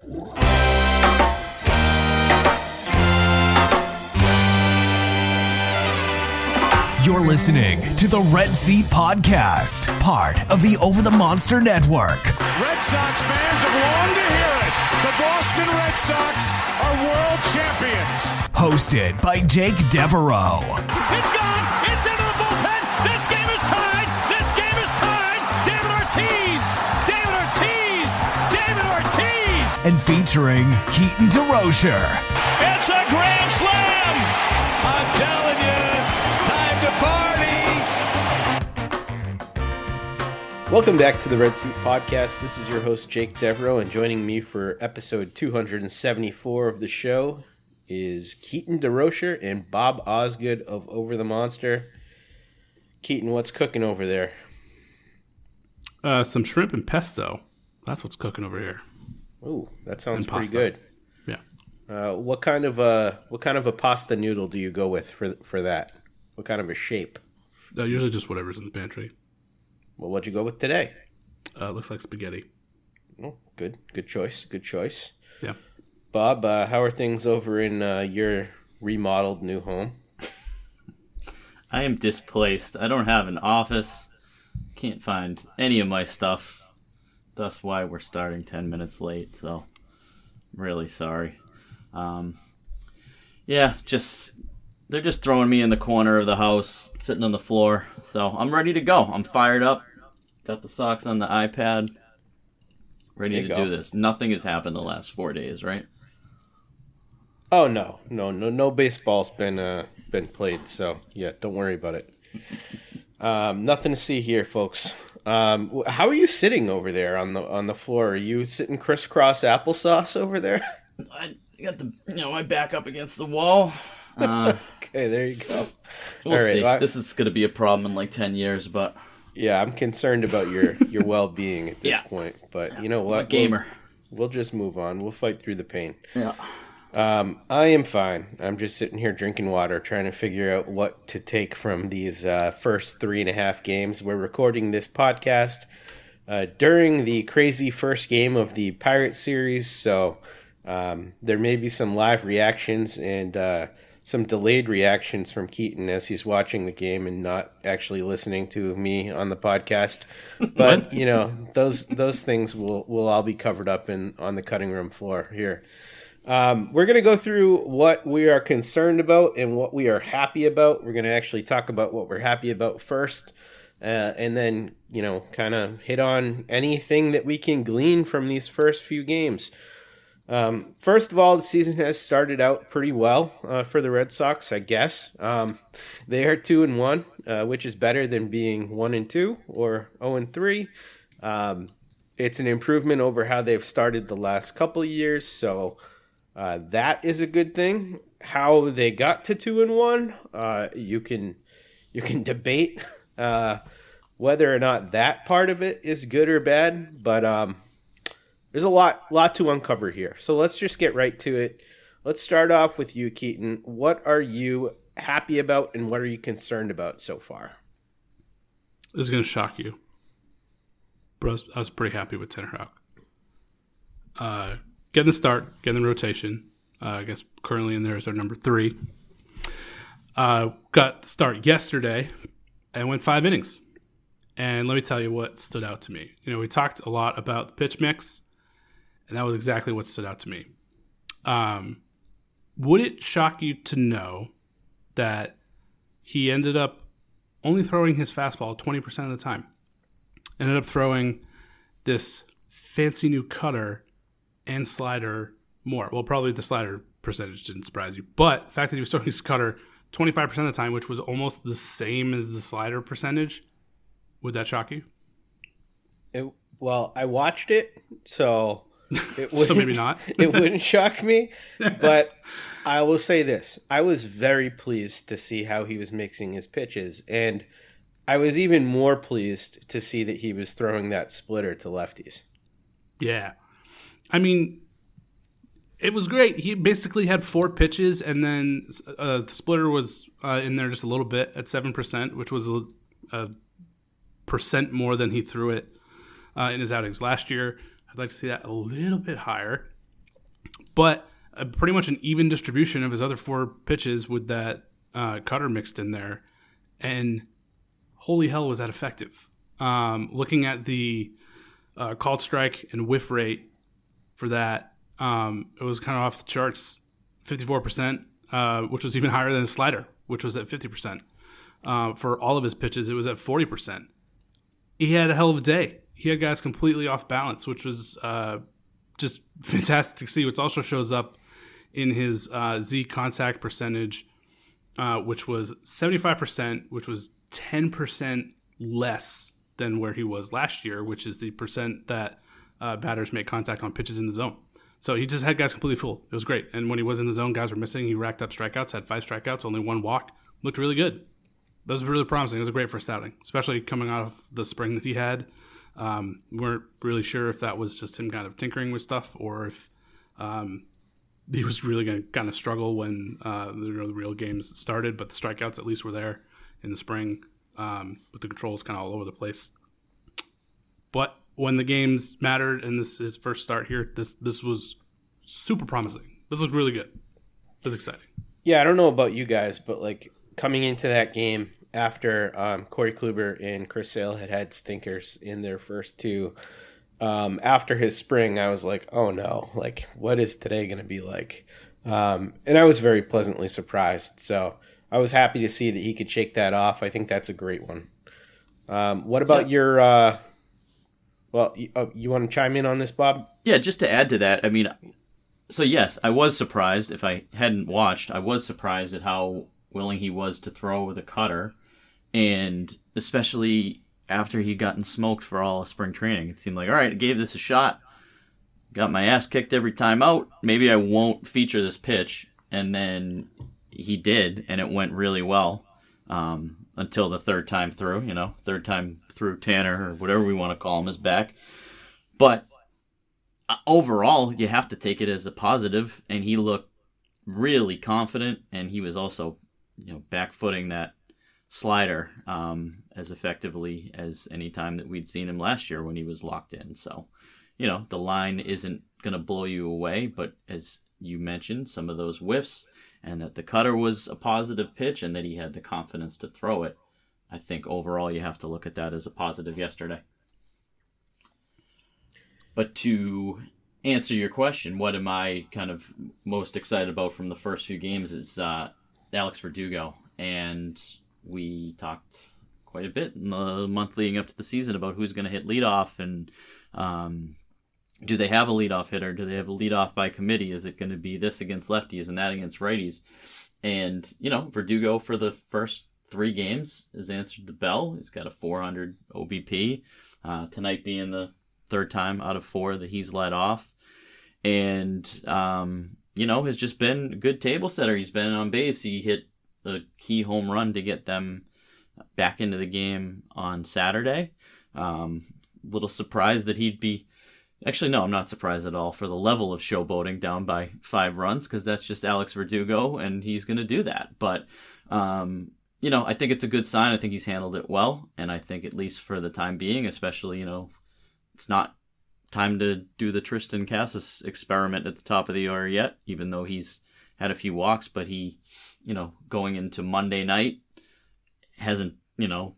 You're listening to the Red Seat Podcast, part of the Over the Monster Network. Red Sox fans have longed to hear it. The Boston Red Sox are world champions. Hosted by Jake Devereaux. It's gone. It's into And featuring Keaton DeRocher. It's a grand slam. I'm telling you, it's time to party. Welcome back to the Red Seat Podcast. This is your host, Jake Devereaux, and joining me for episode 274 of the show is Keaton DeRocher and Bob Osgood of Over the Monster. Keaton, what's cooking over there? Uh, some shrimp and pesto. That's what's cooking over here. Ooh, that sounds pretty pasta. good. Yeah. Uh, what kind of a what kind of a pasta noodle do you go with for for that? What kind of a shape? Uh, usually just whatever's in the pantry. Well, what'd you go with today? Uh, looks like spaghetti. Oh, good, good choice, good choice. Yeah. Bob, uh, how are things over in uh, your remodeled new home? I am displaced. I don't have an office. Can't find any of my stuff. That's why we're starting 10 minutes late, so I'm really sorry. Um, yeah, just they're just throwing me in the corner of the house, sitting on the floor. So I'm ready to go. I'm fired up. Got the socks on the iPad. Ready to you do this. Nothing has happened the last four days, right? Oh no, no, no, no baseball's been uh, been played. So yeah, don't worry about it. Um, nothing to see here, folks. Um, how are you sitting over there on the on the floor? Are you sitting crisscross applesauce over there? I got the you know my back up against the wall. Uh, okay, there you go. We'll All right, see. well, this is going to be a problem in like 10 years, but Yeah, I'm concerned about your your well being at this Yeah. point. But you know I'm what? a gamer. We'll, we'll just move on. We'll fight through the pain. Yeah. Um, I am fine. I'm just sitting here drinking water, trying to figure out what to take from these uh, first three and a half games. We're recording this podcast uh, during the crazy first game of the Pirate series, so um, there may be some live reactions and uh, some delayed reactions from Keaton as he's watching the game and not actually listening to me on the podcast. But you know, those those things will will all be covered up in on the cutting room floor here. Um, we're going to go through what we are concerned about and what we are happy about. We're going to actually talk about what we're happy about first, uh, and then, you know, kind of hit on anything that we can glean from these first few games. Um, first of all, the season has started out pretty well uh, for the Red Sox, I guess. Um, they are two and one, uh, which is better than being one and two or zero and three. Um, it's an improvement over how they've started the last couple years, so uh, that is a good thing. How they got to two and one, uh, you can you can debate uh, whether or not that part of it is good or bad, but um, there's a lot lot to uncover here. So let's just get right to it. Let's start off with you, Keaton. What are you happy about, and what are you concerned about so far? This is going to shock you. I was, pretty happy with Tanner. Uh, getting the start, getting the rotation. Uh, I guess currently in there is our number three. Uh, got start yesterday and went five innings. And let me tell you what stood out to me. You know, we talked a lot about the pitch mix, and that was exactly what stood out to me. Um, would it shock you to know that he ended up only throwing his fastball 20% of the time? Ended up throwing this fancy new cutter and slider more. Well, probably the slider percentage didn't surprise you, but the fact that he was throwing his cutter 25% of the time, which was almost the same as the slider percentage, would that shock you? It, well, I watched it, so It so maybe not. it wouldn't shock me, but I will say this: I was very pleased to see how he was mixing his pitches, and I was even more pleased to see that he was throwing that splitter to lefties. Yeah. I mean, it was great. He basically had four pitches, and then uh, the splitter was uh, in there just a little bit at 7%, which was a, a percent more than he threw it uh, in his outings last year. I'd like to see that a little bit higher. But uh, pretty much an even distribution of his other four pitches with that uh, cutter mixed in there. And holy hell, was that effective. Um, looking at the uh, called strike and whiff rate for that, um, it was kind of off the charts 54%, uh, which was even higher than his slider, which was at 50%. Uh, for all of his pitches, it was at 40%. He had a hell of a day. He had guys completely off balance, which was uh, just fantastic to see, which also shows up in his uh, Z contact percentage, uh, which was 75%, which was 10% less than where he was last year, which is the percent that uh, batters make contact on pitches in the zone. So he just had guys completely full. It was great. And when he was in the zone, guys were missing. He racked up strikeouts, had five strikeouts, only one walk. Looked really good. That was really promising. It was a great first outing, especially coming out of the spring that he had. Um, we weren't really sure if that was just him kind of tinkering with stuff or if um, he was really going to kind of struggle when uh, the, you know, the, real games started. But the strikeouts at least were there in the spring, um, but the controls kind of all over the place. But when the games mattered and this is his first start here, this this was super promising. This looked really good. This was exciting. Yeah, I don't know about you guys, but like coming into that game after um, Corey Kluber and Chris Sale had had stinkers in their first two, um, after his spring, I was like, oh no, like what is today going to be like? Um, and I was very pleasantly surprised. So I was happy to see that he could shake that off. I think that's a great one. Um, what about yeah. your uh, well, you, oh, you want to chime in on this, Bob? Yeah, just to add to that, I mean, so yes, I was surprised. If I hadn't watched, I was surprised at how willing he was to throw with a cutter, and especially after he'd gotten smoked for all of spring training, it seemed like all right, I gave this a shot. Got my ass kicked every time out. Maybe I won't feature this pitch, and then he did, and it went really well um, until the third time through. You know, third time through Tanner or whatever we want to call him is back. But uh, overall, you have to take it as a positive, and he looked really confident, and he was also, you know, backfooting that slider um, as effectively as any time that we'd seen him last year when he was locked in. So, you know, the line isn't going to blow you away, but as you mentioned, some of those whiffs and that the cutter was a positive pitch and that he had the confidence to throw it. I think overall you have to look at that as a positive yesterday. But to answer your question, what am I kind of most excited about from the first few games is uh, Alex Verdugo. And we talked quite a bit in the month leading up to the season about who's going to hit leadoff and um, do they have a leadoff hitter? Do they have a leadoff by committee? Is it going to be this against lefties and that against righties? And, you know, Verdugo for the first three games has answered the bell. He's got a 400 OBP. Uh, tonight being the third time out of four that he's led off. And, um, you know, has just been a good table setter. He's been on base. He hit a key home run to get them back into the game on Saturday. Um, little surprised that he'd be Actually, no, I'm not surprised at all for the level of showboating down by five runs because that's just Alex Verdugo and he's going to do that. But, um, you know, I think it's a good sign. I think he's handled it well. And I think, at least for the time being, especially, you know, it's not time to do the Triston Casas experiment at the top of the order yet, even though he's had a few walks. But he, you know, going into Monday night hasn't, you know,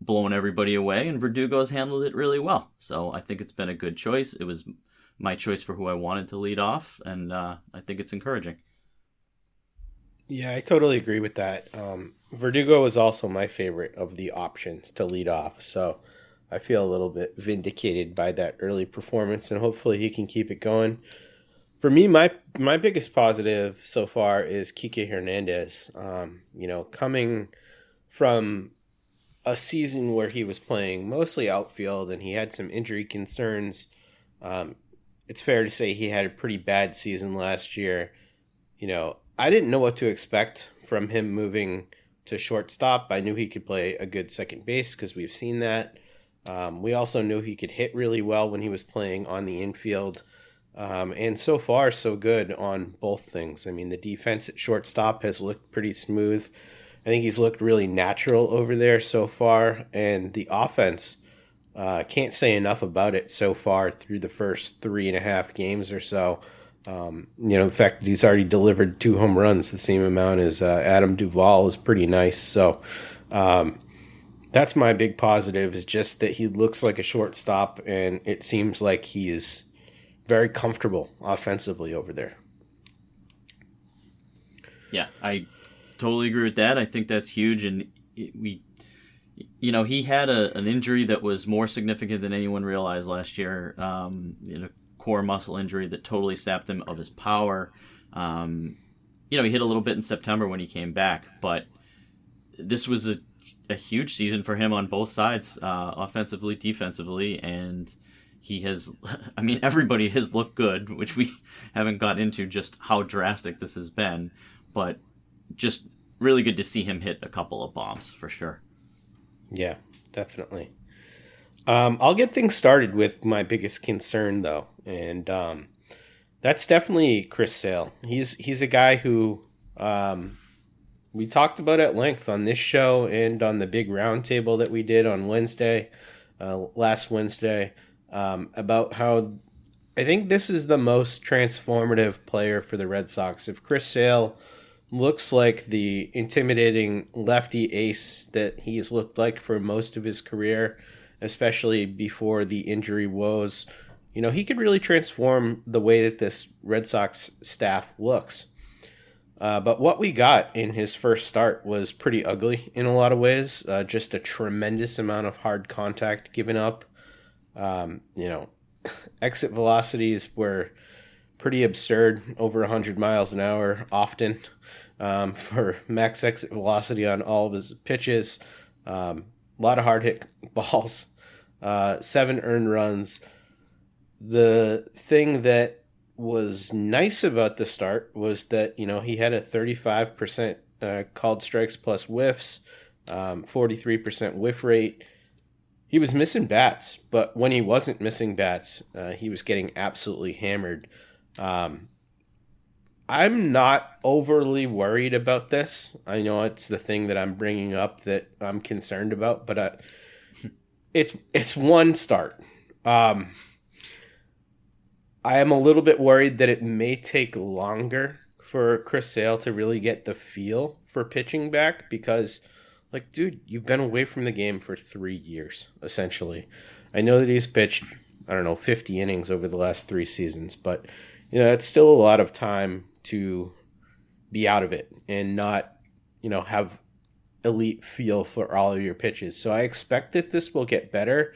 blown everybody away, and Verdugo's handled it really well. So I think it's been a good choice. It was my choice for who I wanted to lead off, and uh, I think it's encouraging. Yeah, I totally agree with that. Um, Verdugo is also my favorite of the options to lead off, so I feel a little bit vindicated by that early performance, and hopefully he can keep it going. For me, my my biggest positive so far is Kike Hernandez. Um, you know, coming from a season where he was playing mostly outfield and he had some injury concerns. Um, it's fair to say he had a pretty bad season last year. You know, I didn't know what to expect from him moving to shortstop. I knew he could play a good second base because we've seen that. Um, we also knew he could hit really well when he was playing on the infield. Um, and so far, so good on both things. I mean, the defense at shortstop has looked pretty smooth. I think he's looked really natural over there so far. And the offense, uh, can't say enough about it so far through the first three and a half games or so. Um, you know, the fact that he's already delivered two home runs, the same amount as uh, Adam Duvall, is pretty nice. So, um, that's my big positive is just that he looks like a shortstop and it seems like he is very comfortable offensively over there. Yeah, I totally agree with that. I think that's huge and we you know, he had a, an injury that was more significant than anyone realized last year. Um, you know, core muscle injury that totally sapped him of his power. Um, you know, he hit a little bit in September when he came back, but this was a a huge season for him on both sides, uh, offensively, defensively, and he has. I mean, everybody has looked good, which we haven't got into just how drastic this has been, but just really good to see him hit a couple of bombs for sure. Yeah, definitely. Um, I'll get things started with my biggest concern though, and um, that's definitely Chris Sale. He's he's a guy who um, we talked about at length on this show and on the big roundtable that we did on Wednesday, uh, last Wednesday, um, about how I think this is the most transformative player for the Red Sox. If Chris Sale looks like the intimidating lefty ace that he's looked like for most of his career, especially before the injury woes, you know, he could really transform the way that this Red Sox staff looks. Uh, but what we got in his first start was pretty ugly in a lot of ways. Uh, just a tremendous amount of hard contact given up. Um, you know, exit velocities were pretty absurd, over 100 miles an hour often um, for max exit velocity on all of his pitches. Um, a lot of hard hit balls, uh, seven earned runs. The thing that was nice about the start was that you know he had a 35% uh, called strikes plus whiffs, um, 43% whiff rate. He was missing bats, but when he wasn't missing bats, uh, he was getting absolutely hammered. Um, I'm not overly worried about this. I know it's the thing that I'm bringing up that I'm concerned about, but uh, it's it's one start. Um, I am a little bit worried that it may take longer for Chris Sale to really get the feel for pitching back because, like, dude, you've been away from the game for three years, essentially. I know that he's pitched, I don't know, 50 innings over the last three seasons, but, you know, it's still a lot of time to be out of it and not, you know, have elite feel for all of your pitches. So I expect that this will get better.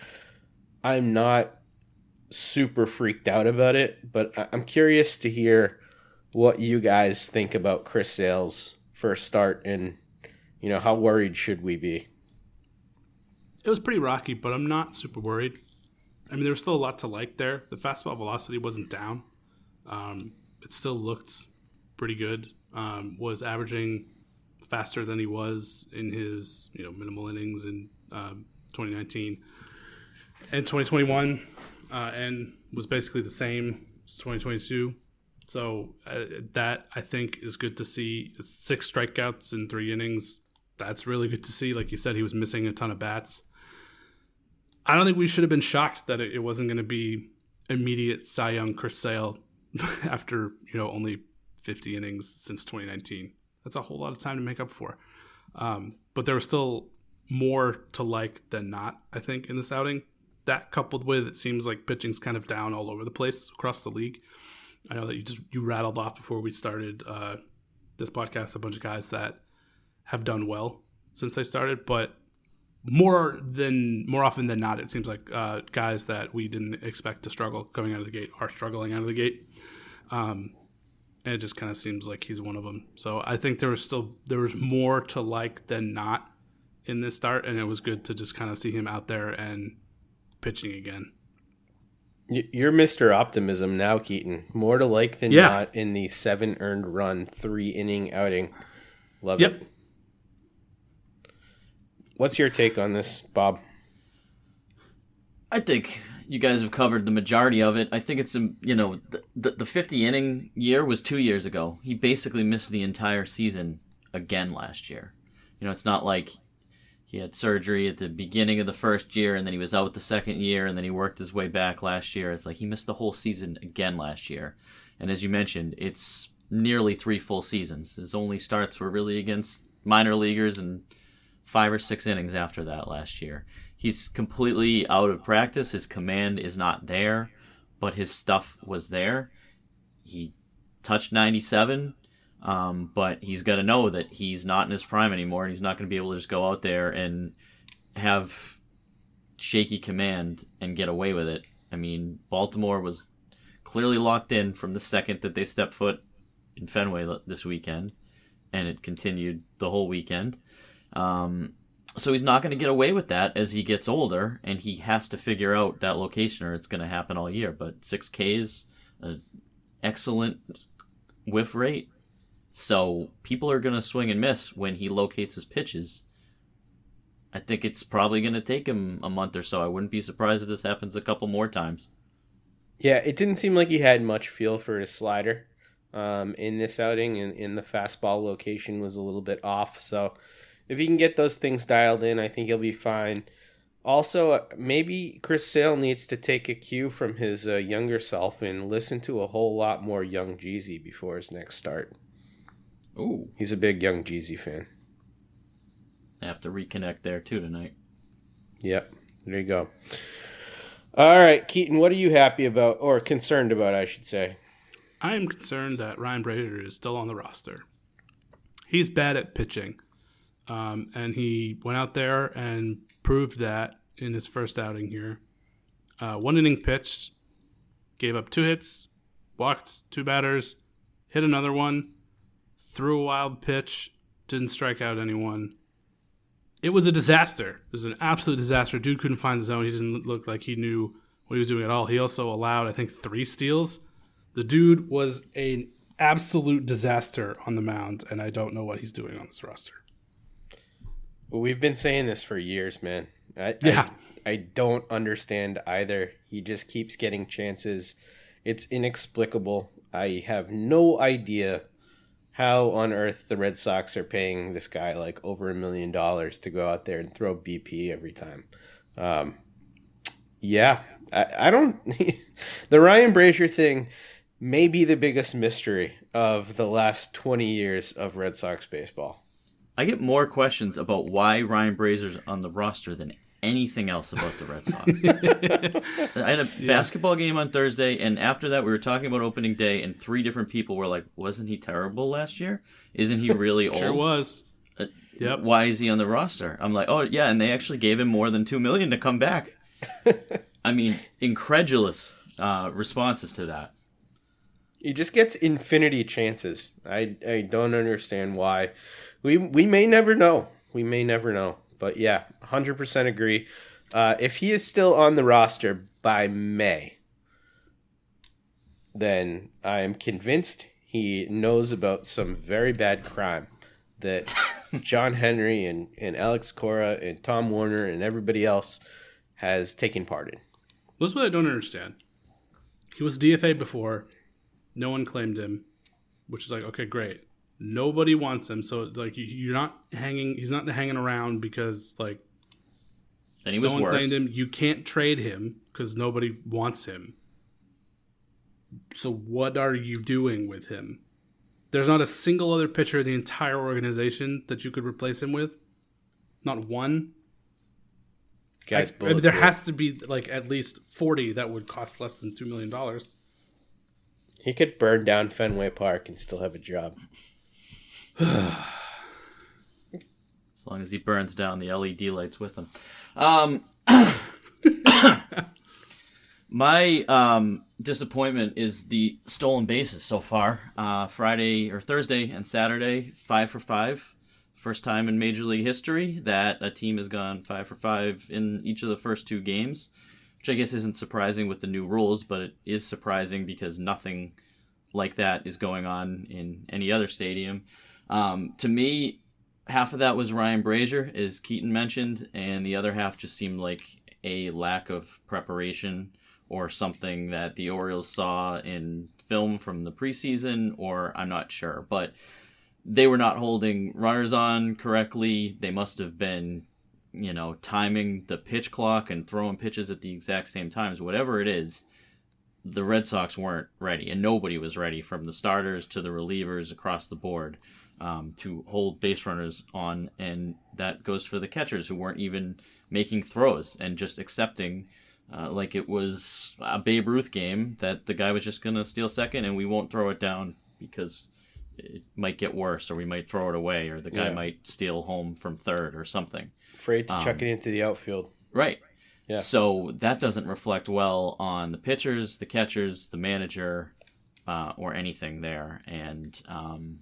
I'm not super freaked out about it, but I'm curious to hear what you guys think about Chris Sale's first start and you know how worried should we be? It was pretty rocky, but I'm not super worried. I mean, there was still a lot to like there. The fastball velocity wasn't down. Um, it still looked pretty good. Um, was averaging faster than he was in his you know minimal innings in um, 2019 and 2021 uh, and was basically the same as 2022. So uh, that I think is good to see. Six strikeouts in three innings. That's really good to see. Like you said, he was missing a ton of bats. I don't think we should have been shocked that it, wasn't going to be immediate Cy Young Chris Sale after you know only 50 innings since 2019. That's a whole lot of time to make up for. Um, but there was still more to like than not. I think in this outing that coupled with it seems like pitching's kind of down all over the place across the league. I know that you just you rattled off before we started uh, this podcast a bunch of guys that have done well since they started, but more than more often than not, it seems like uh, guys that we didn't expect to struggle coming out of the gate are struggling out of the gate. Um, and it just kind of seems like he's one of them. So I think there was still there was more to like than not in this start, and it was good to just kind of see him out there and pitching again. You're Mr. Optimism now, Keaton. More to like than Yeah. not in the seven earned run, three inning outing. Love Yep. it. What's your take on this, Bob? I think you guys have covered the majority of it. I think it's um, you know the, the the 50 inning year was 2 years ago. He basically missed the entire season again last year. You know, it's not like he had surgery at the beginning of the first year and then he was out the second year and then he worked his way back last year. It's like he missed the whole season again last year. And as you mentioned, it's nearly 3 full seasons. His only starts were really against minor leaguers and five or six innings after that last year. He's completely out of practice. His command is not there, but his stuff was there. He touched 97, um, but he's got to know that he's not in his prime anymore, and he's not going to be able to just go out there and have shaky command and get away with it. I mean, Baltimore was clearly locked in from the second that they stepped foot in Fenway this weekend, and it continued the whole weekend. Um, so he's not going to get away with that as he gets older, and he has to figure out that location, or it's going to happen all year. But six Ks, an excellent whiff rate, so people are going to swing and miss when he locates his pitches. I think it's probably going to take him a month or so. I wouldn't be surprised if this happens a couple more times. Yeah, it didn't seem like he had much feel for his slider um, in this outing, and, and the fastball location was a little bit off. So if he can get those things dialed in, I think he'll be fine. Also, uh, maybe Chris Sale needs to take a cue from his uh, younger self and listen to a whole lot more Young Jeezy before his next start. Ooh, He's a big Young Jeezy fan. I have to reconnect there too tonight. Yep, there you go. All right, Keaton, what are you happy about, or concerned about, I should say? I am concerned that Ryan Brasier is still on the roster. He's bad at pitching, um, and he went out there and proved that in his first outing here. Uh, one inning pitched, gave up two hits, walked two batters, hit another one, threw a wild pitch, didn't strike out anyone. It was a disaster. It was an absolute disaster. Dude couldn't find the zone. He didn't look like he knew what he was doing at all. He also allowed, I think, three steals. The dude was an absolute disaster on the mound, and I don't know what he's doing on this roster. We've been saying this for years, man. I, Yeah. I, I don't understand either. He just keeps getting chances. It's inexplicable. I have no idea how on earth the Red Sox are paying this guy like over a million dollars to go out there and throw BP every time. Um, yeah, I, I don't. the Ryan Brasier thing may be the biggest mystery of the last 20 years of Red Sox baseball. I get more questions about why Ryan Brasier's on the roster than anything else about the Red Sox. I had a basketball game on Thursday, and after that, we were talking about opening day, and three different people were like, "Wasn't he terrible last year? Isn't he really old? Sure was. Uh, Yep. Why is he on the roster?" I'm like, "Oh yeah," and they actually gave him more than two million to come back. I mean, incredulous uh, responses to that. He just gets infinity chances. I I don't understand why. We we may never know. We may never know. But yeah, 100% agree. Uh, if he is still on the roster by May, then I am convinced he knows about some very bad crime that John Henry and, and Alex Cora and Tom Werner and everybody else has taken part in. This is what I don't understand. He was DFA before. No one claimed him, which is like, okay, great. Nobody wants him, so like you- you're not hanging. He's not hanging around because like And he no one worse. claimed him. You can't trade him because nobody wants him. So what are you doing with him? There's not a single other pitcher in the entire organization that you could replace him with. Not one. Guys, I- I mean, there has to be like at least forty that would cost less than two million dollars. he could burn down Fenway Park and still have a job. As long as he burns down the LED lights with him. Um, my um, disappointment is the stolen bases so far. Uh, Friday or Thursday and Saturday, five for five. First time in Major League history that a team has gone five for five in each of the first two games. which I guess isn't surprising with the new rules, but it is surprising because nothing like that is going on in any other stadium. Um, to me, half of that was Ryan Brasier, as Keaton mentioned, and the other half just seemed like a lack of preparation or something that the Orioles saw in film from the preseason, or I'm not sure. But they were not holding runners on correctly. They must have been, you know, timing the pitch clock and throwing pitches at the exact same times. Whatever it is, the Red Sox weren't ready, and nobody was ready from the starters to the relievers across the board um, to hold base runners on. And that goes for the catchers who weren't even making throws and just accepting. Uh, like it was a Babe Ruth game that the guy was just going to steal second and we won't throw it down because it might get worse, or we might throw it away, or the guy Yeah. might steal home from third or something. Afraid to Um, chuck it into the outfield. Right. Yeah. So that doesn't reflect well on the pitchers, the catchers, the manager, uh, or anything there, and um,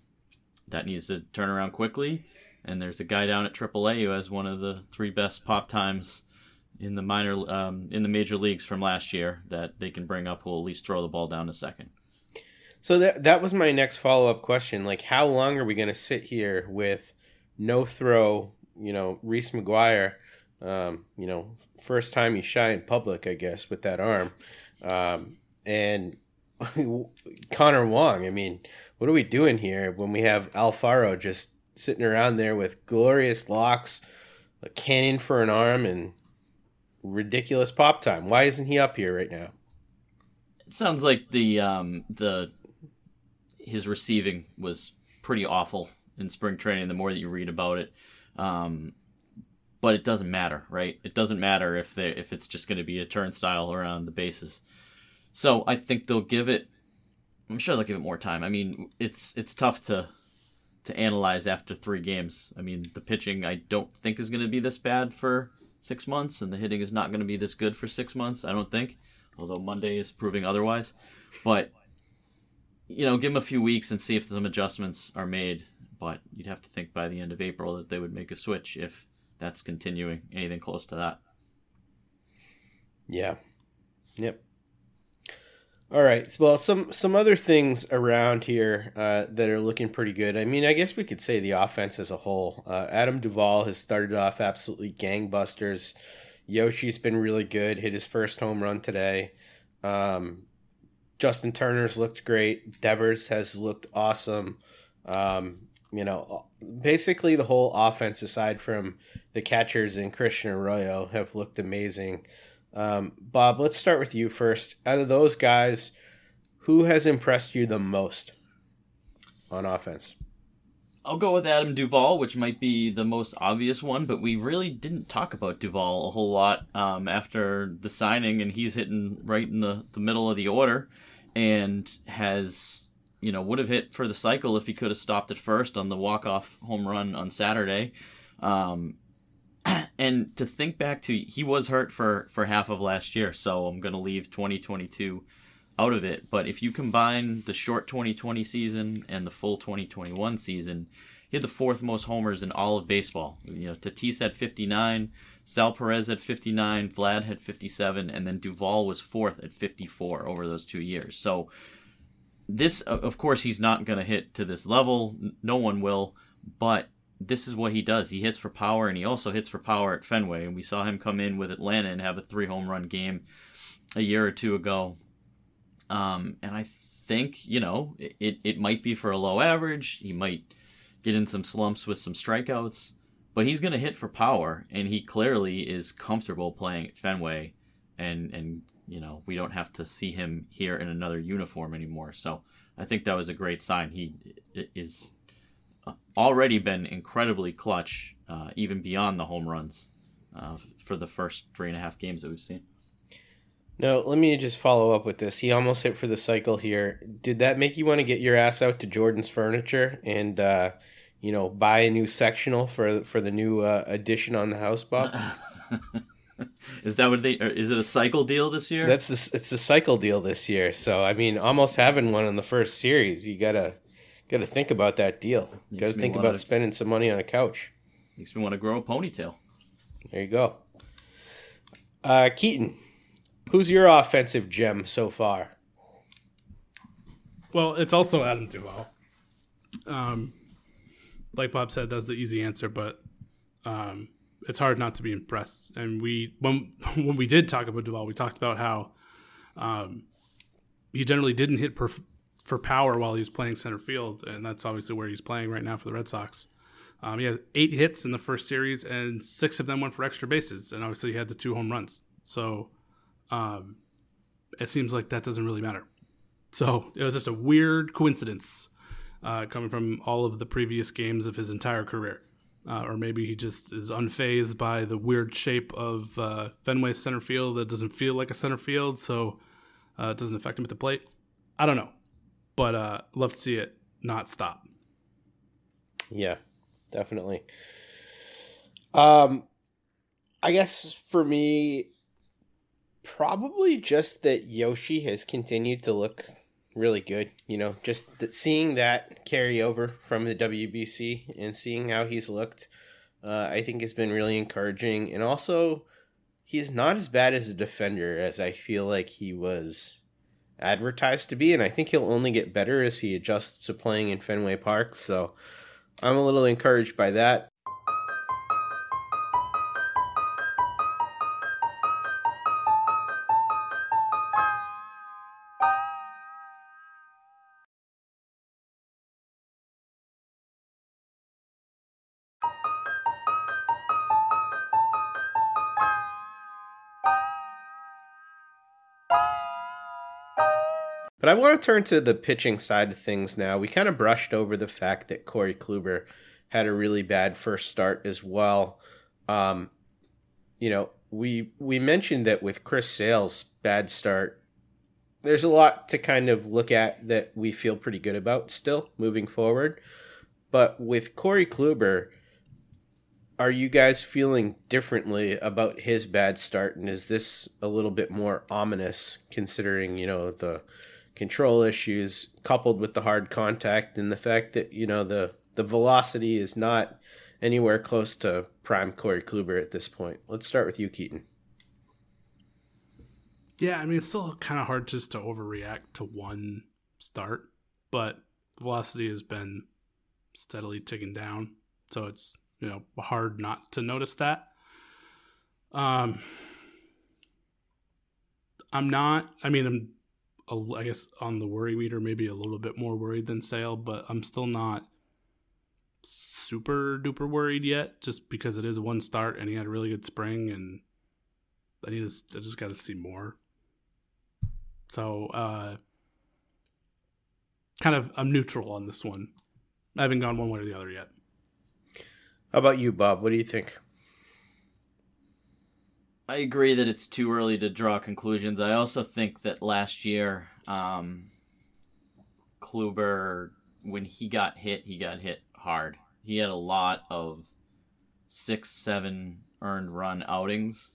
that needs to turn around quickly. And there's a guy down at AAA who has one of the three best pop times in the minor, um, in the major leagues from last year that they can bring up. Who will at least throw the ball down to second. So that that was my next follow up question. Like, how long are we going to sit here with no throw? You know, Reese McGuire. Um, you know, first time he's shy in public, I guess, with that arm. Um, and Connor Wong. I mean, what are we doing here when we have Alfaro just sitting around there with glorious locks, a cannon for an arm, and ridiculous pop time? Why isn't he up here right now? It sounds like the um, the his receiving was pretty awful in spring training. The more that you read about it, um, but it doesn't matter, right? It doesn't matter if they if it's just going to be a turnstile around the bases. So I think they'll give it. I'm sure they'll give it more time. I mean, it's it's tough to to analyze after three games. I mean, the pitching I don't think is going to be this bad for six months, and the hitting is not going to be this good for six months. I don't think, although Monday is proving otherwise. But you know, give them a few weeks and see if some adjustments are made. But you'd have to think by the end of April that they would make a switch if that's continuing anything close to that. Yeah. Yep. All right. Well, some some other things around here uh, that are looking pretty good. I mean, I guess we could say the offense as a whole. Uh, Adam Duvall has started off absolutely gangbusters. Yoshi's been really good. Hit his first home run today. Um, Justin Turner's looked great. Devers has looked awesome. Um, you know, basically the whole offense, aside from the catchers and Christian Arroyo, have looked amazing. Um, Bob, let's start with you first. Out of those guys, who has impressed you the most on offense? I'll go with Adam Duvall, which might be the most obvious one, but we really didn't talk about Duvall a whole lot um, after the signing, and he's hitting right in the, the middle of the order and has, you know, would have hit for the cycle if he could have stopped at first on the walk-off home run on Saturday. Um, and to think back to, he was hurt for, for half of last year, so I'm going to leave 2022 out of it. But if you combine the short 2020 season and the full 2021 season, he had the fourth most homers in all of baseball. You know, Tatis had 59, Sal Perez had 59, Vlad had 57, and then Duvall was fourth at 54 over those two years. So this, of course, he's not going to hit to this level. No one will, but this is what he does. He hits for power, and he also hits for power at Fenway. And we saw him come in with Atlanta and have a three home run game a year or two ago. Um, and I think, you know, it, it might be for a low average. He might get in some slumps with some strikeouts, but he's going to hit for power, and he clearly is comfortable playing at Fenway. And, and, you know, we don't have to see him here in another uniform anymore. So I think that was a great sign. He is already been incredibly clutch, uh, even beyond the home runs uh, for the first three and a half games that we've seen. No, let me just follow up with this. He almost hit for the cycle here. Did that make you want to get your ass out to Jordan's Furniture and uh, you know buy a new sectional for for the new uh, addition on the house, Bob? Is that what they? Is it a cycle deal this year? That's the it's the cycle deal this year. So I mean, almost having one in the first series, you gotta gotta think about that deal. Gotta think wanna- about spending some money on a couch. makes me want to grow a ponytail. There you go. Uh, Keaton, Who's your offensive gem so far? Well, it's also Adam Duvall. Um, like Bob said, that's the easy answer, but um, it's hard not to be impressed. And we when when we did talk about Duvall, we talked about how um, he generally didn't hit per, for power while he was playing center field, and that's obviously where he's playing right now for the Red Sox. Um, he had eight hits in the first series, and six of them went for extra bases, and obviously he had the two home runs. So um, it seems like that doesn't really matter. So it was just a weird coincidence uh, coming from all of the previous games of his entire career. Uh, or maybe he just is unfazed by the weird shape of uh, Fenway center field that doesn't feel like a center field, so uh, it doesn't affect him at the plate. I don't know, but uh, love to see it not stop. Yeah, definitely. Um, I guess for me, probably just that Yoshi has continued to look really good. You know, just that seeing that carry over from the WBC and seeing how he's looked, uh, I think has been really encouraging. And also, he's not as bad as a defender as I feel like he was advertised to be. And I think he'll only get better as he adjusts to playing in Fenway Park. So I'm a little encouraged by that. But I want to turn to the pitching side of things now. We kind of brushed over the fact that Corey Kluber had a really bad first start as well. Um, you know, we we mentioned that with Chris Sale's bad start, there's a lot to kind of look at that we feel pretty good about still moving forward. But with Corey Kluber, are you guys feeling differently about his bad start? And is this a little bit more ominous considering, you know, the control issues coupled with the hard contact and the fact that you know the the velocity is not anywhere close to prime Corey Kluber at this point. Let's start with you, Keaton. Yeah, I mean it's still kind of hard just to overreact to one start, but velocity has been steadily ticking down, so it's you know hard not to notice that. Um, I'm not. I mean, I'm I guess on the worry meter, maybe a little bit more worried than Sale, but I'm still not super duper worried yet, just because it is one start and he had a really good spring, and I need to, I just got to see more. So, uh, kind of, I'm neutral on this one. I haven't gone one way or the other yet. How about you, Bob? What do you think? I agree that it's too early to draw conclusions. I also think that last year, um, Kluber, when he got hit, he got hit hard. He had a lot of six, seven earned run outings,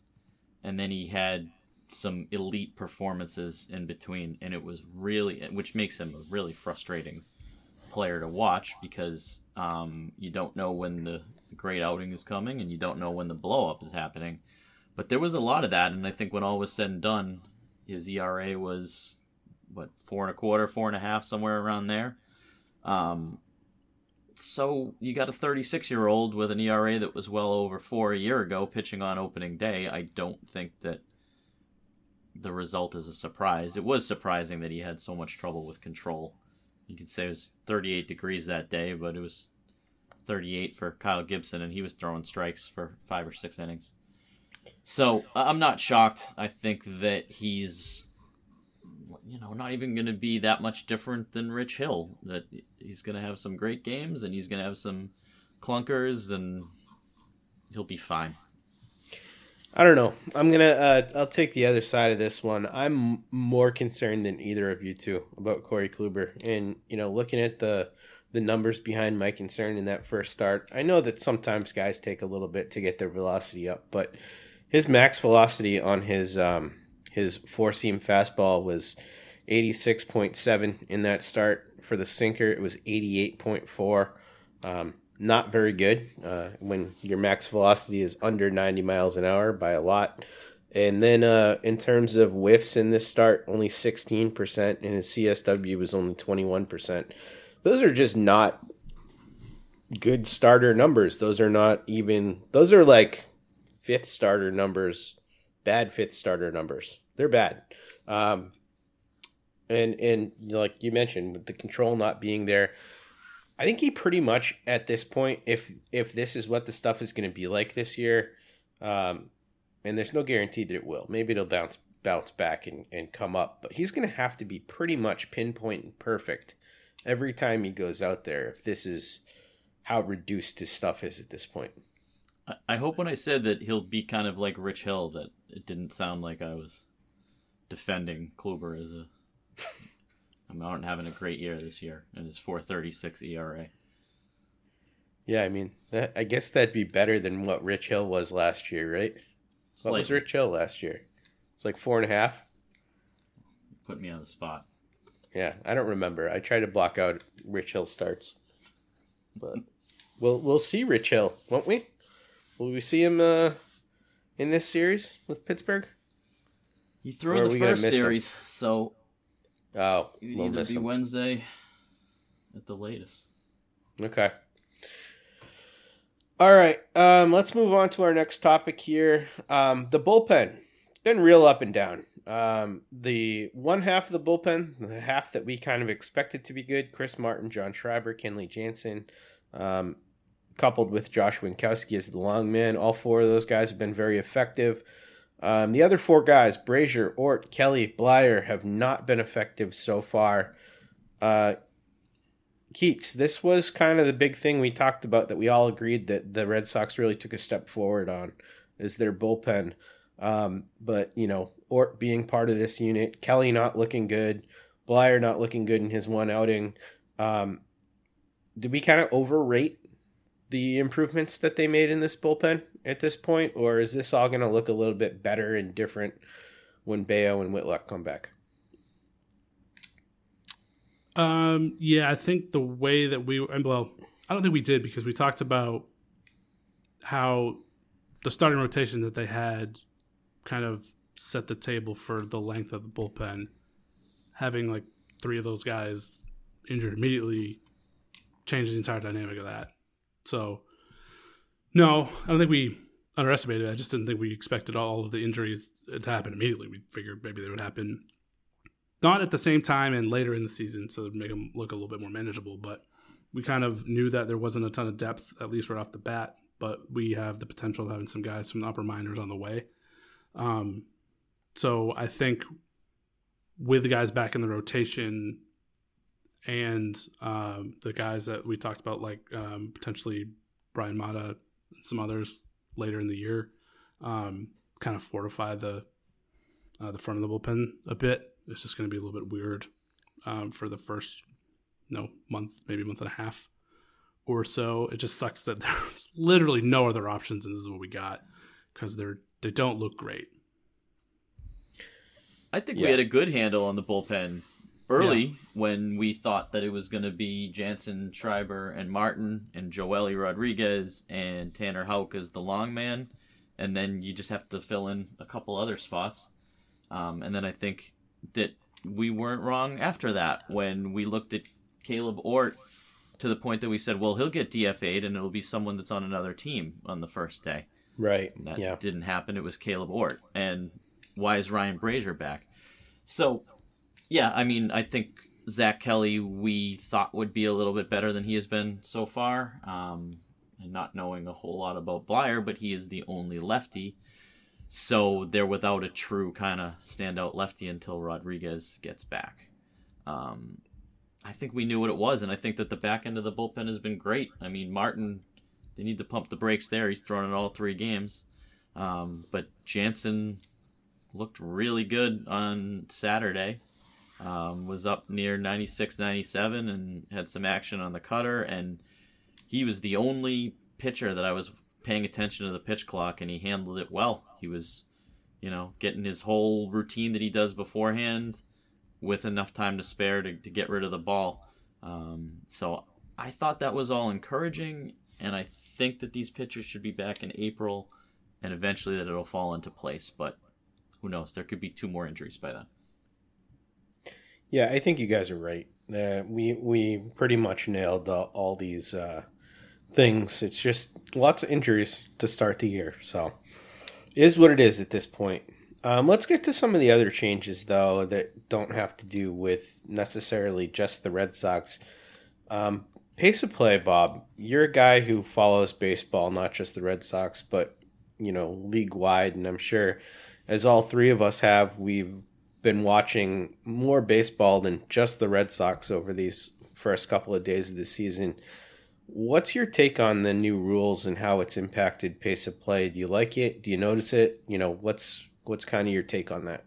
and then he had some elite performances in between, and it was really, which makes him a really frustrating player to watch because um, you don't know when the great outing is coming, and you don't know when the blow up is happening. But there was a lot of that, and I think when all was said and done, his ERA was what four and a quarter, four and a half, somewhere around there. Um, so you got a 36 year old with an ERA that was well over four a year ago, pitching on opening day. I don't think that the result is a surprise. It was surprising that he had so much trouble with control. You could say it was 38 degrees that day, but it was 38 for Kyle Gibson, and he was throwing strikes for five or six innings. So I'm not shocked. I think that he's, you know, not even going to be that much different than Rich Hill. That he's going to have some great games and he's going to have some clunkers and he'll be fine. I don't know. I'm gonna. Uh, I'll take the other side of this one. I'm more concerned than either of you two about Corey Kluber, and you know, looking at the the numbers behind my concern in that first start. I know that sometimes guys take a little bit to get their velocity up, but his max velocity on his um, his four seam fastball was 86.7 in that start. For the sinker, it was 88.4. Um, not very good uh, when your max velocity is under 90 miles an hour by a lot. And then uh, in terms of whiffs in this start, only 16%, and his CSW was only 21%. Those are just not good starter numbers. Those are not even, those are like fifth starter numbers, bad fifth starter numbers. They're bad. Um, and and like you mentioned, with the control not being there, I think he pretty much at this point, if if this is what the stuff is going to be like this year, um, and there's no guarantee that it will. Maybe it'll bounce bounce back and, and come up, but he's going to have to be pretty much pinpoint and perfect every time he goes out there. If this is how reduced his stuff is at this point. I- hope when I said that he'll be kind of like Rich Hill, that it didn't sound like I was defending Kluber as a. I'm not having a great year this year, and his 4.36 ERA. Yeah, I mean, that, I guess that'd be better than what Rich Hill was last year, right? What was Rich Hill last year? It's like four and a half. Put me on the spot. Yeah, I don't remember. I try to block out Rich Hill starts, but we'll we'll see Rich Hill, won't we? Will we see him uh, in this series with Pittsburgh? He threw in the first miss him? series, so Oh, we'll either miss be him. Wednesday at the latest. Okay. All right. Um, let's move on to our next topic here. Um, the bullpen. It's been real up and down. Um, the one half of the bullpen, the half that we kind of expected to be good, Chris Martin, John Schreiber, Kenley Jansen, um, coupled with Josh Winckowski as the long man. All four of those guys have been very effective. Um, the other four guys, Brasier, Ort, Kelly, Bleier, have not been effective so far. Uh, Keats, this was kind of the big thing we talked about that we all agreed that the Red Sox really took a step forward on is their bullpen. Um, but you know, Ort being part of this unit, Kelly not looking good, Bleier not looking good in his one outing. Um, did we kind of overrate the improvements that they made in this bullpen at this point, or is this all going to look a little bit better and different when Bello and Whitlock come back? Um, yeah, I think the way that we well, I don't think we did because we talked about how the starting rotation that they had kind of set the table for the length of the bullpen. Having like three of those guys injured immediately changed the entire dynamic of that. So, no, I don't think we underestimated. it. I just didn't think we expected all of the injuries to happen immediately. We figured maybe they would happen not at the same time and later in the season, so make them look a little bit more manageable. But we kind of knew that there wasn't a ton of depth, at least right off the bat. But we have the potential of having some guys from the upper minors on the way. Um, so I think with the guys back in the rotation and um, the guys that we talked about, like um, potentially Bryan Mata and some others later in the year, um, kind of fortify the uh, the front of the bullpen a bit. It's just going to be a little bit weird um, for the first no month, maybe month and a half or so. It just sucks that there's literally no other options, and this is what we got because they're they don't look great. I think Yeah. we had a good handle on the bullpen early when we thought that it was going to be Jansen, Schreiber, and Martin, and Joely Rodriguez, and Tanner Houck as the long man. And then you just have to fill in a couple other spots. Um, and then I think that we weren't wrong after that when we looked at Kaleb Ort to the point that we said, well, he'll get DFA'd and it'll be someone that's on another team on the first day. Right. That yeah. didn't happen. It was Kaleb Ort. And why is Ryan Brasier back? So, yeah, I mean, I think Zack Kelly we thought would be a little bit better than he has been so far. Um, and not knowing a whole lot about Bleier, but he is the only lefty. So they're without a true kind of standout lefty until Rodriguez gets back. Um, I think we knew what it was, and I think that the back end of the bullpen has been great. I mean, Martin, they need to pump the brakes there. He's thrown in all three games. Um, but Jansen looked really good on Saturday. Um, was up near 96, 97 and had some action on the cutter. And he was the only pitcher that I was paying attention to the pitch clock, and he handled it well. He was, you know, getting his whole routine that he does beforehand with enough time to spare to, to get rid of the ball. Um, so I thought that was all encouraging, and I think that these pitchers should be back in April, and eventually that it'll fall into place. But who knows? There could be two more injuries by then. Yeah, I think you guys are right. Uh, we we pretty much nailed the, all these uh, things. It's just lots of injuries to start the year. So is what it is at this point. Um, let's get to some of the other changes, though, that don't have to do with necessarily just the Red Sox. Um, pace of play, Bob. You're a guy who follows baseball, not just the Red Sox, but you know, league wide, and I'm sure, as all three of us have, we've been watching more baseball than just the Red Sox over these first couple of days of the season. What's your take on the new rules and how it's impacted pace of play? Do you like it? Do you notice it? You know, what's what's kind of your take on that?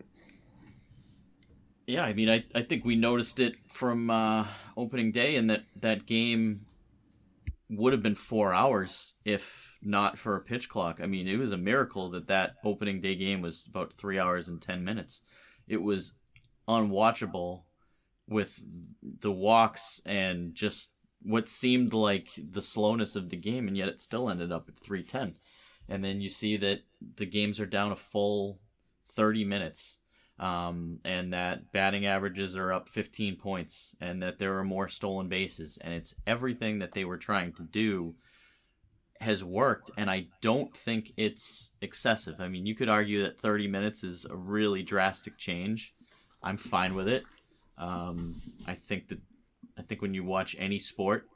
Yeah, I mean, I, I think we noticed it from uh, opening day, and that that game would have been four hours if not for a pitch clock. I mean, it was a miracle that that opening day game was about three hours and ten minutes. It was unwatchable with the walks and just what seemed like the slowness of the game, and yet it still ended up at three ten. And then you see that the games are down a full 30 minutes um, and that batting averages are up 15 points and that there are more stolen bases and it's everything that they were trying to do has worked and i don't think it's excessive. I mean you could argue that 30 minutes is a really drastic change. I'm fine with it. Um, i think that i think when you watch any sport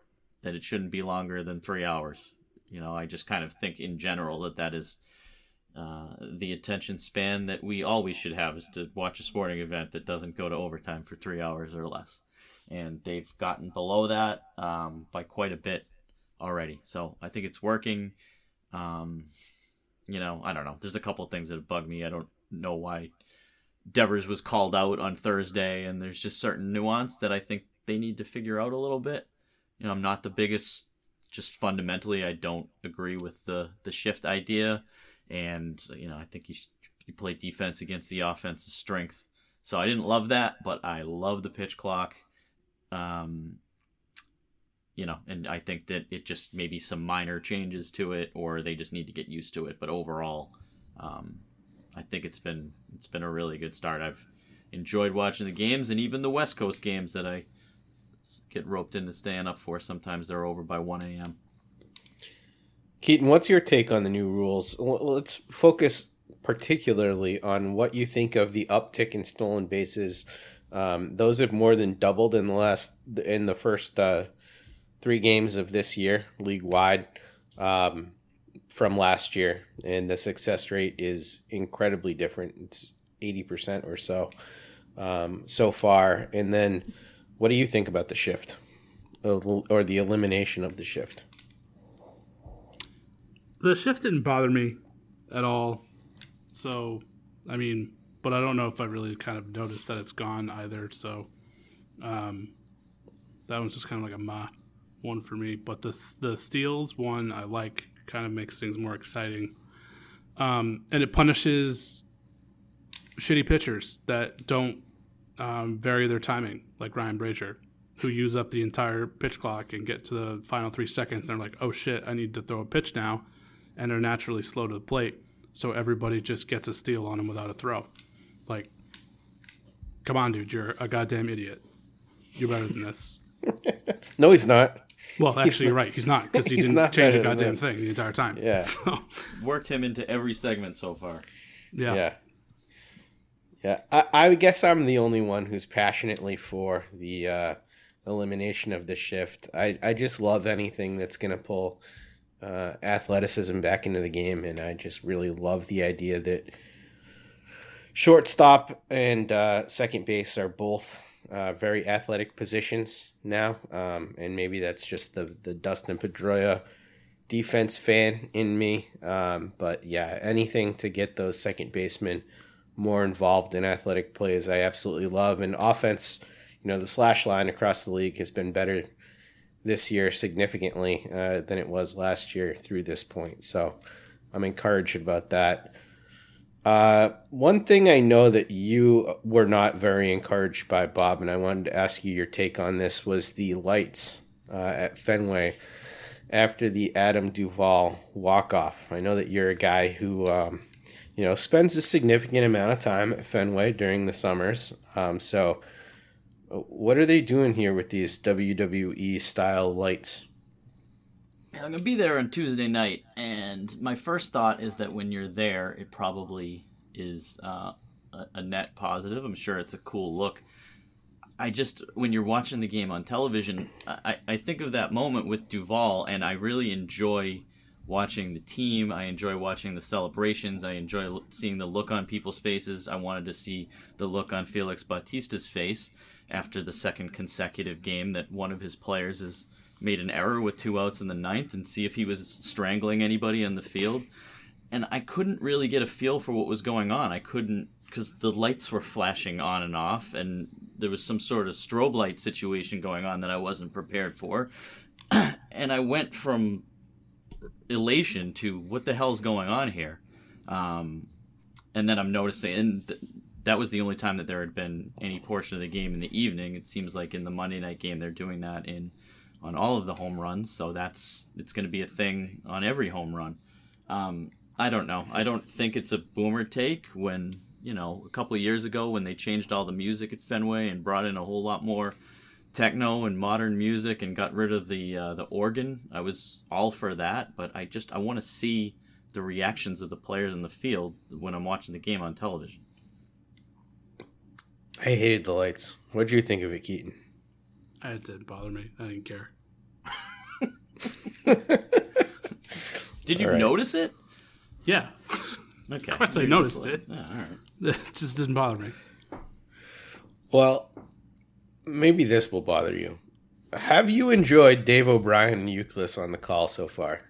that it shouldn't be longer than three hours. You know i just kind of think in general that that is uh, the attention span that we always should have is to watch a sporting event that doesn't go to overtime for three hours or less. And they've gotten below that um, by quite a bit already. So I think it's working. Um, you know, I don't know. There's a couple things that bug me. I don't know why Devers was called out on Thursday, and there's just certain nuance that I think they need to figure out a little bit. You know, I'm not the biggest. Just fundamentally, I don't agree with the the shift idea and you know I think you you play defense against the offense's strength. So I didn't love that, but I love the pitch clock. Um, you know, and I think that it just maybe some minor changes to it, or they just need to get used to it. But overall, um, I think it's been it's been a really good start. I've enjoyed watching the games, and even the West Coast games that I get roped into staying up for. Sometimes they're over by one a.m. Keaton, what's your take on the new rules? Let's focus particularly on what you think of the uptick in stolen bases. Um, those have more than doubled in the last in the first uh, three games of this year, league wide, um, from last year, and the success rate is incredibly different. It's eighty percent or so um, so far. And then, what do you think about the shift, or the elimination of the shift? the shift didn't bother me at all. So, I mean, but I don't know if I really kind of noticed that it's gone either. So, um, that one's just kind of like a ma one for me. But the the steals one I like, kind of makes things more exciting. Um, and it punishes shitty pitchers that don't um, vary their timing, like Ryan Brasier, who use up the entire pitch clock and get to the final three seconds. And they're like, "Oh shit, I need to throw a pitch now," and they're naturally slow to the plate. So everybody just gets a steal on him without a throw. Like, come on, dude, you're a goddamn idiot. You're better than this. no, he's not. Well, actually, he's you're right. He's not because he didn't change a goddamn thing the entire time. Yeah. So. Worked him into every segment so far. Yeah. Yeah. Yeah. I, I guess I'm the only one who's passionately for the uh, elimination of the shift. I, I just love anything that's going to pull uh, athleticism back into the game, and I just really love the idea that shortstop and uh, second base are both uh, very athletic positions now, um, and maybe that's just the the Dustin Pedroia defense fan in me. Um, but yeah, anything to get those second basemen more involved in athletic plays, I absolutely love. And offense, you know, the slash line across the league has been better this year significantly uh, than it was last year through this point. So I'm encouraged about that. Uh, one thing I know that you were not very encouraged by, Bob, and I wanted to ask you your take on this was the lights uh, at Fenway after the Adam Duvall walk off. I know that you're a guy who um, you know, spends a significant amount of time at Fenway during the summers. Um, so, what are they doing here with these WWE style lights? I'm gonna be there on Tuesday night, and my first thought is that when you're there, it probably is uh, a, net positive. I'm sure it's a cool look. I just when you're watching the game on television, I, I think of that moment with Duvall, and I really enjoy watching the team. I enjoy watching the celebrations. I enjoy seeing the look on people's faces. I wanted to see the look on Felix Bautista's face after the second consecutive game that one of his players has made an error with two outs in the ninth and see if he was strangling anybody in the field. And I couldn't really get a feel for what was going on. I couldn't because the lights were flashing on and off, and there was some sort of strobe light situation going on that I wasn't prepared for. and I went from elation to what the hell's going on here. Um, and then I'm noticing, and th- that was the only time that there had been any portion of the game in the evening. It seems like in the Monday night game they're doing that in on all of the home runs, so that's it's going to be a thing on every home run. Um, I don't know. I don't think it's a boomer take when you know a couple years ago when they changed all the music at Fenway and brought in a whole lot more techno and modern music and got rid of the uh, the organ. I was all for that, but I just I want to see the reactions of the players in the field when I'm watching the game on television. I hated the lights. What did you think of it, Keaton? It didn't bother me. I didn't care. Did you All right. notice it? Yeah, Okay. of course I noticed it. Yeah, all right. It just didn't bother me. Well, maybe this will bother you. Have you enjoyed Dave O'Brien and Youkilis on the call so far?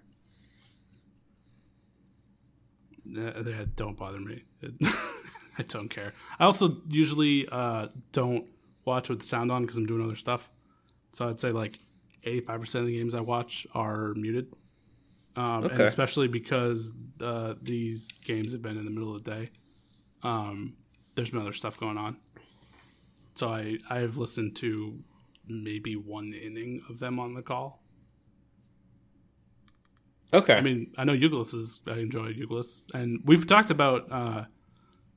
Uh, They don't bother me. It- I don't care. I also usually uh, don't watch with the sound on because I'm doing other stuff. So I'd say like 85% of the games I watch are muted. Um, And especially because uh, these games have been in the middle of the day. Um, there's been other stuff going on. So I, I've listened to maybe one inning of them on the call. Okay. I mean, I know Youkilis is. I enjoy Youkilis, and we've talked about uh,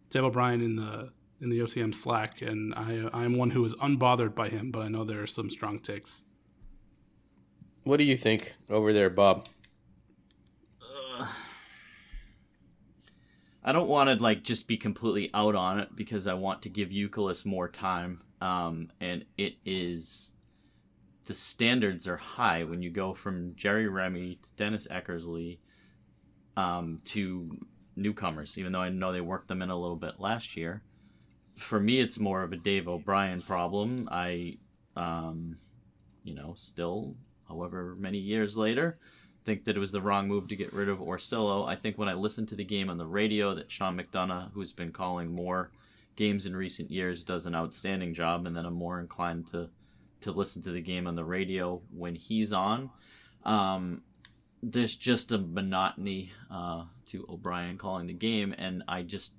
Dave O'Brien in the in the OTM Slack, and I I am one who is unbothered by him, but I know there are some strong takes. what do you think over there, Bob? I don't want to like just be completely out on it because I want to give Youkilis more time. Um, and it is the standards are high when you go from Jerry Remy to Dennis Eckersley um, to newcomers. Even though I know they worked them in a little bit last year, for me it's more of a Dave O'Brien problem. I, um, you know, still, however many years later, think that it was the wrong move to get rid of Orsillo. I think when I listened to the game on the radio, that Sean McDonough, who's been calling more games in recent years, does an outstanding job, and then I'm more inclined to to listen to the game on the radio when he's on. Um, there's just a monotony uh, to O'Brien calling the game, and I just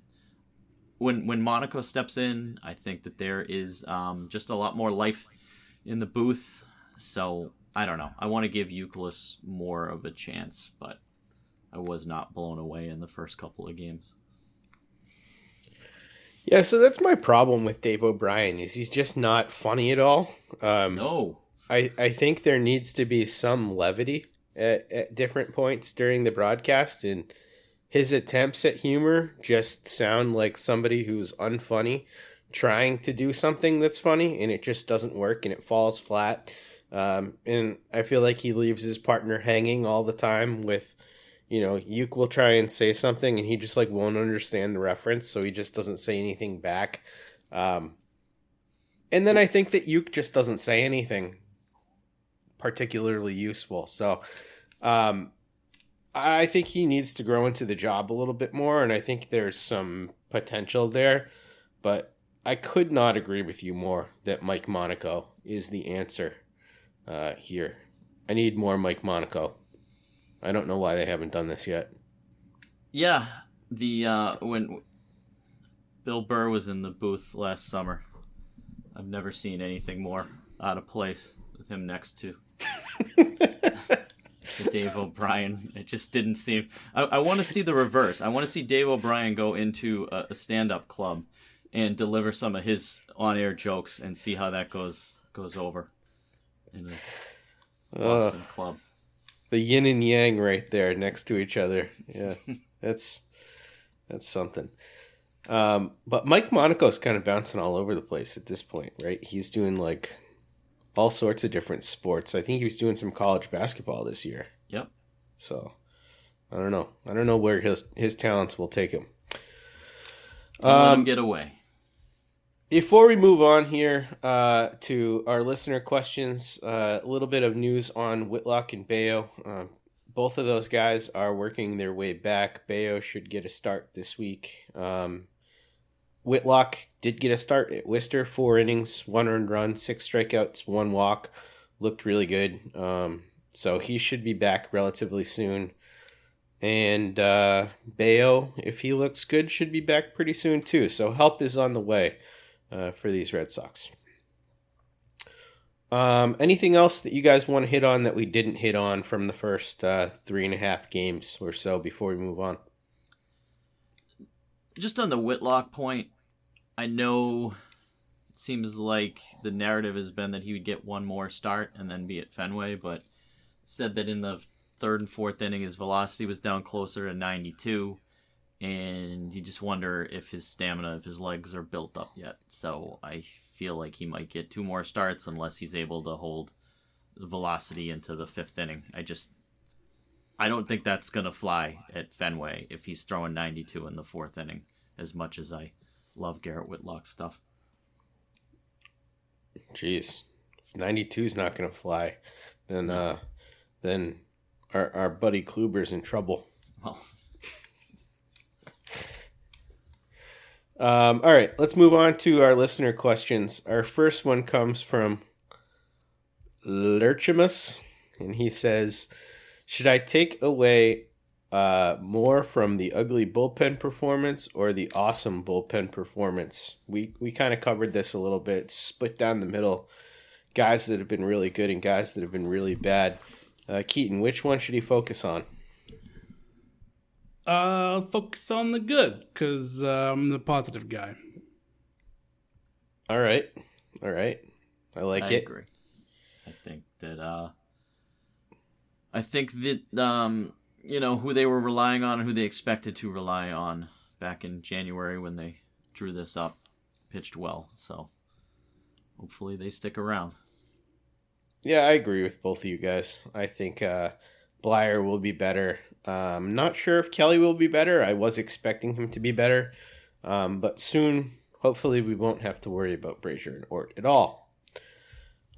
when when Monaco steps in, I think that there is um, just a lot more life in the booth. So I don't know. I want to give Youkilis more of a chance, but I was not blown away in the first couple of games. Yeah, so that's my problem with Dave O'Brien is he's just not funny at all. Um, No, I, I think there needs to be some levity at, at different points during the broadcast, and his attempts at humor just sound like somebody who's unfunny trying to do something that's funny, and it just doesn't work and it falls flat. Um, and I feel like he leaves his partner hanging all the time with, you know, Youk will try and say something and he just like won't understand the reference, so he just doesn't say anything back. Um, and then I think that Youk just doesn't say anything particularly useful. So um, I think he needs to grow into the job a little bit more, and I think there's some potential there. But I could not agree with you more that Mike Monaco is the answer uh, here. I need more Mike Monaco. I don't know why they haven't done this yet. yeah, the uh, when Bill Burr was in the booth last summer, I've never seen anything more out of place with him next to. to Dave O'Brien. It just didn't seem. I, I want to see the reverse. I want to see Dave O'Brien go into a, a stand-up club and deliver some of his on-air jokes and see how that goes goes over in a Boston uh, club. The yin and yang right there next to each other. Yeah, that's that's something. Um, but Mike Monaco's kind of bouncing all over the place at this point, right? He's doing like all sorts of different sports. I think he was doing some college basketball this year. Yep. So I don't know. I don't know where his his talents will take him. Um, let him get away. Before we move on here uh, to our listener questions, uh, a little bit of news on Whitlock and Bello. Um, both of those guys are working their way back. Bello should get a start this week. Um, Whitlock did get a start at Worcester, four innings, one earned run, six strikeouts, one walk. Looked really good. Um, so he should be back relatively soon. And uh, Bello, if he looks good, should be back pretty soon too. So help is on the way uh, for these Red Sox. Um, anything else that you guys want to hit on that we didn't hit on from the first uh, three and a half games or so before we move on? Just on the Whitlock point, I know it seems like the narrative has been that he would get one more start and then be at Fenway, but said that in the third and fourth inning his velocity was down closer to 92 and you just wonder if his stamina if his legs are built up yet. So i feel like he might get two more starts unless he's able to hold velocity into the fifth inning. I just i don't think that's going to fly at fenway if he's throwing 92 in the fourth inning as much as i love Garrett Whitlock stuff. Jeez, if 92 is not going to fly, then uh, then our our buddy Kluber's in trouble. Well. um, all right, let's move on to our listener questions. Our first one comes from Lurchimus, and he says, "Should I take away uh, more from the ugly bullpen performance or the awesome bullpen performance. We we kind of covered this a little bit, split down the middle. Guys that have been really good and guys that have been really bad. Uh, Keaton, which one should he focus on? Uh, focus on the good because uh, I'm the positive guy. All right, all right, I like I it. Agree. I think that uh, I think that um, you know, who they were relying on and who they expected to rely on back in January when they drew this up, pitched well. So hopefully they stick around. Yeah, I agree with both of you guys. I think uh, Bleier will be better. Um, not sure if Kelly will be better. I was expecting him to be better. Um, but soon, hopefully, we won't have to worry about Brasier and Ort at all.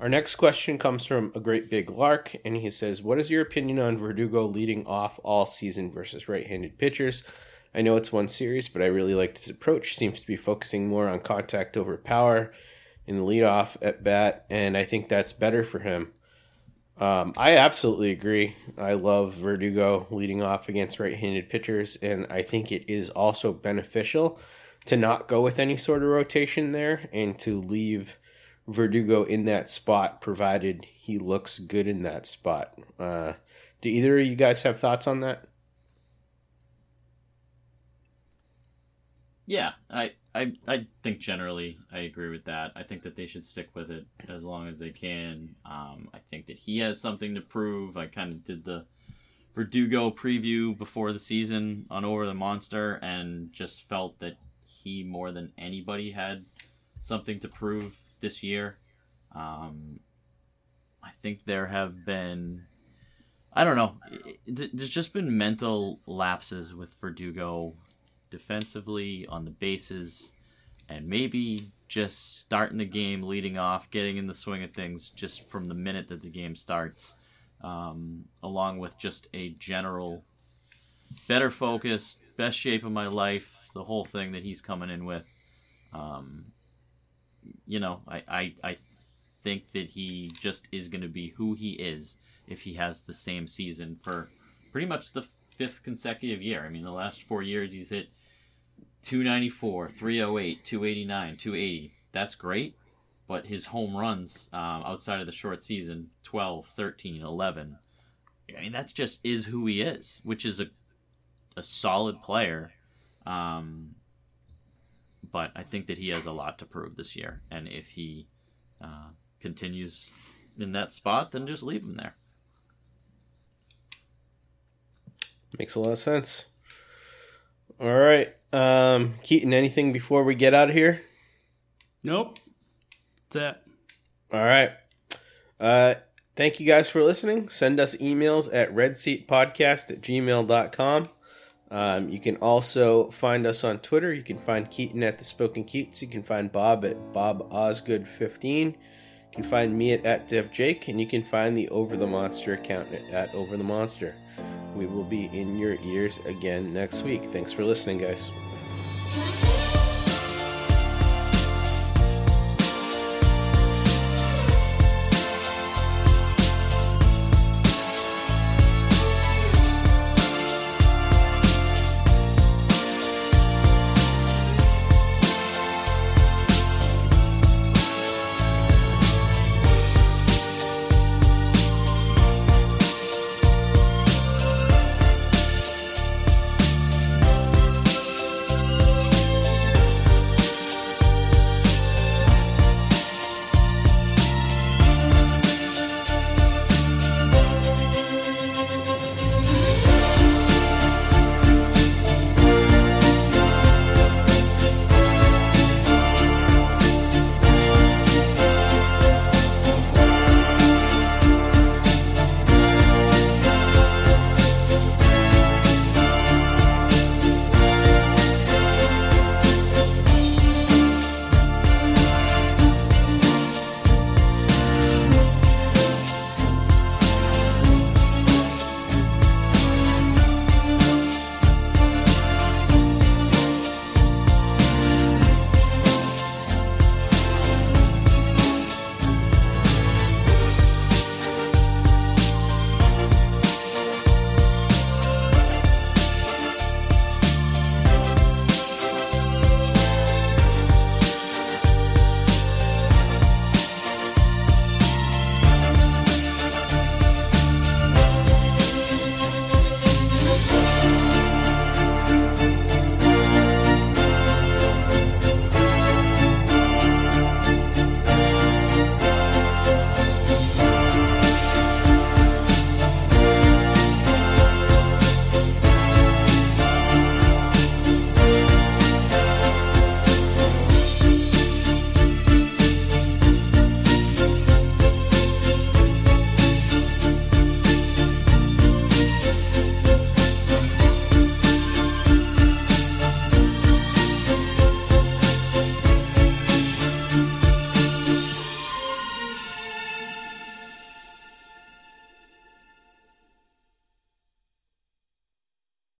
Our next question comes from a great big lark, and he says, What is your opinion on Verdugo leading off all season versus right handed pitchers? I know it's one series, but I really liked his approach. Seems to be focusing more on contact over power in the leadoff at bat, and I think that's better for him. Um, I absolutely agree. I love Verdugo leading off against right handed pitchers, and I think it is also beneficial to not go with any sort of rotation there and to leave Verdugo in that spot, provided he looks good in that spot. Uh, do either of you guys have thoughts on that? Yeah, I, I I think generally I agree with that. I think that they should stick with it as long as they can. Um, I think that he has something to prove. I kind of did the Verdugo preview before the season on Over the Monster and just felt that he more than anybody had something to prove this year. Um, I think there have been, I don't know, there's just been mental lapses with Verdugo defensively on the bases, and maybe just starting the game, leading off, getting in the swing of things just from the minute that the game starts, um, along with just a general better focus, best shape of my life, the whole thing that he's coming in with. Um, you know, I, I, I think that he just is going to be who he is if he has the same season for pretty much the fifth consecutive year. I mean, the last four years he's hit 294, 308, 289, 280. That's great. But his home runs um, outside of the short season 12, 13, 11, I mean, that just is who he is, which is a a solid player. Um, but I think that he has a lot to prove this year, and if he uh, continues in that spot, then just leave him there. Makes a lot of sense. All right, um, Keaton. Anything before we get out of here? Nope. That's it. All right. Uh, thank you guys for listening. Send us emails at redseatpodcast at gmail.com. Um, you can also find us on Twitter. You can find Keaton at the Spoken Keats. You can find Bob at Bob Osgood15. You can find me at, at Dev Jake, and you can find the Over the Monster account at Over the Monster. We will be in your ears again next week. Thanks for listening, guys.